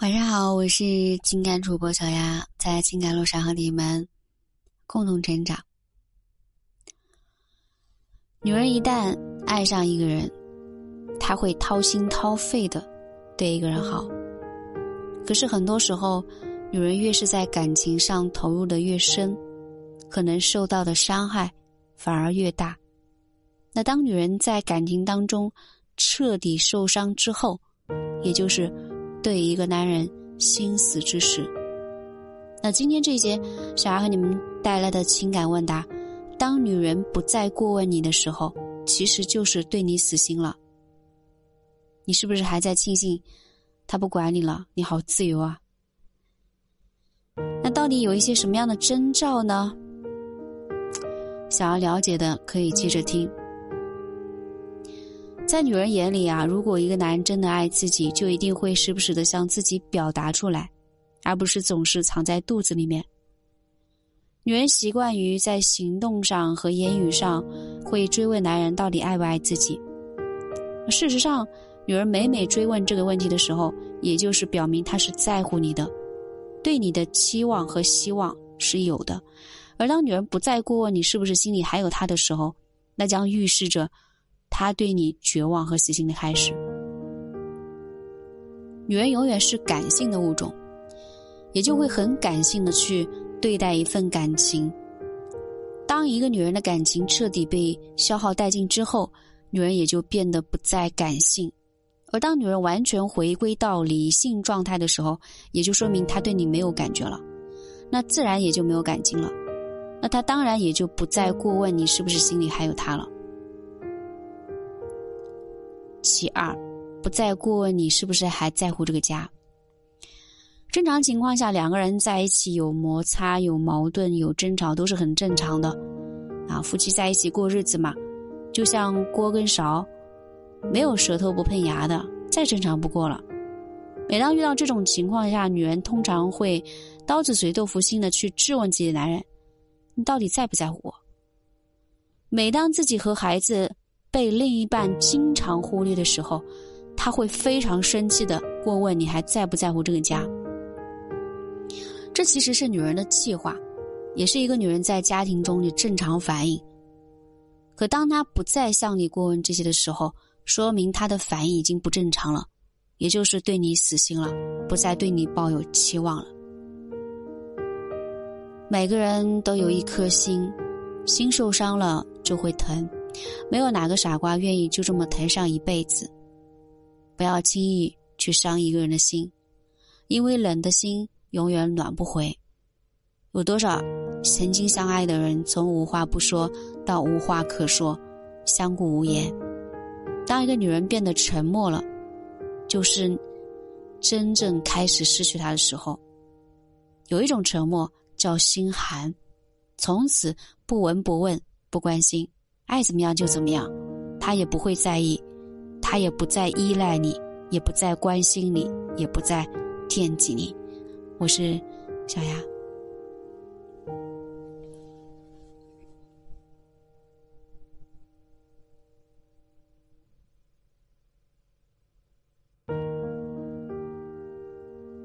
晚上好，我是情感主播小丫，在情感路上和你们共同成长。女人一旦爱上一个人，她会掏心掏肺的对一个人好。可是很多时候，女人越是在感情上投入的越深，可能受到的伤害反而越大。那当女人在感情当中彻底受伤之后，也就是。对一个男人心死之时，那今天这一节小孩和你们带来的情感问答：当女人不再过问你的时候，其实就是对你死心了。你是不是还在庆幸他不管你了？你好自由啊！那到底有一些什么样的征兆呢？想要了解的可以接着听。在女人眼里啊，如果一个男人真的爱自己，就一定会时不时的向自己表达出来，而不是总是藏在肚子里面。女人习惯于在行动上和言语上会追问男人到底爱不爱自己。事实上，女人每每追问这个问题的时候，也就是表明她是在乎你的，对你的期望和希望是有的。而当女人不再过问你是不是心里还有他的时候，那将预示着。他对你绝望和死心的开始。女人永远是感性的物种，也就会很感性的去对待一份感情。当一个女人的感情彻底被消耗殆尽之后，女人也就变得不再感性。而当女人完全回归到理性状态的时候，也就说明她对你没有感觉了，那自然也就没有感情了。那她当然也就不再过问你是不是心里还有她了。其二，不再过问你是不是还在乎这个家。正常情况下，两个人在一起有摩擦、有矛盾、有争吵都是很正常的。啊，夫妻在一起过日子嘛，就像锅跟勺，没有舌头不碰牙的，再正常不过了。每当遇到这种情况下，女人通常会刀子嘴豆腐心的去质问自己的男人：“你到底在不在乎我？”每当自己和孩子。被另一半经常忽略的时候，他会非常生气的过问你还在不在乎这个家。这其实是女人的气话，也是一个女人在家庭中的正常反应。可当她不再向你过问这些的时候，说明她的反应已经不正常了，也就是对你死心了，不再对你抱有期望了。每个人都有一颗心，心受伤了就会疼。没有哪个傻瓜愿意就这么疼上一辈子。不要轻易去伤一个人的心，因为冷的心永远暖不回。有多少曾经相爱的人，从无话不说到无话可说，相顾无言。当一个女人变得沉默了，就是真正开始失去她的时候。有一种沉默叫心寒，从此不闻不问不关心。爱怎么样就怎么样，他也不会在意，他也不再依赖你，也不再关心你，也不再惦记你。我是小丫。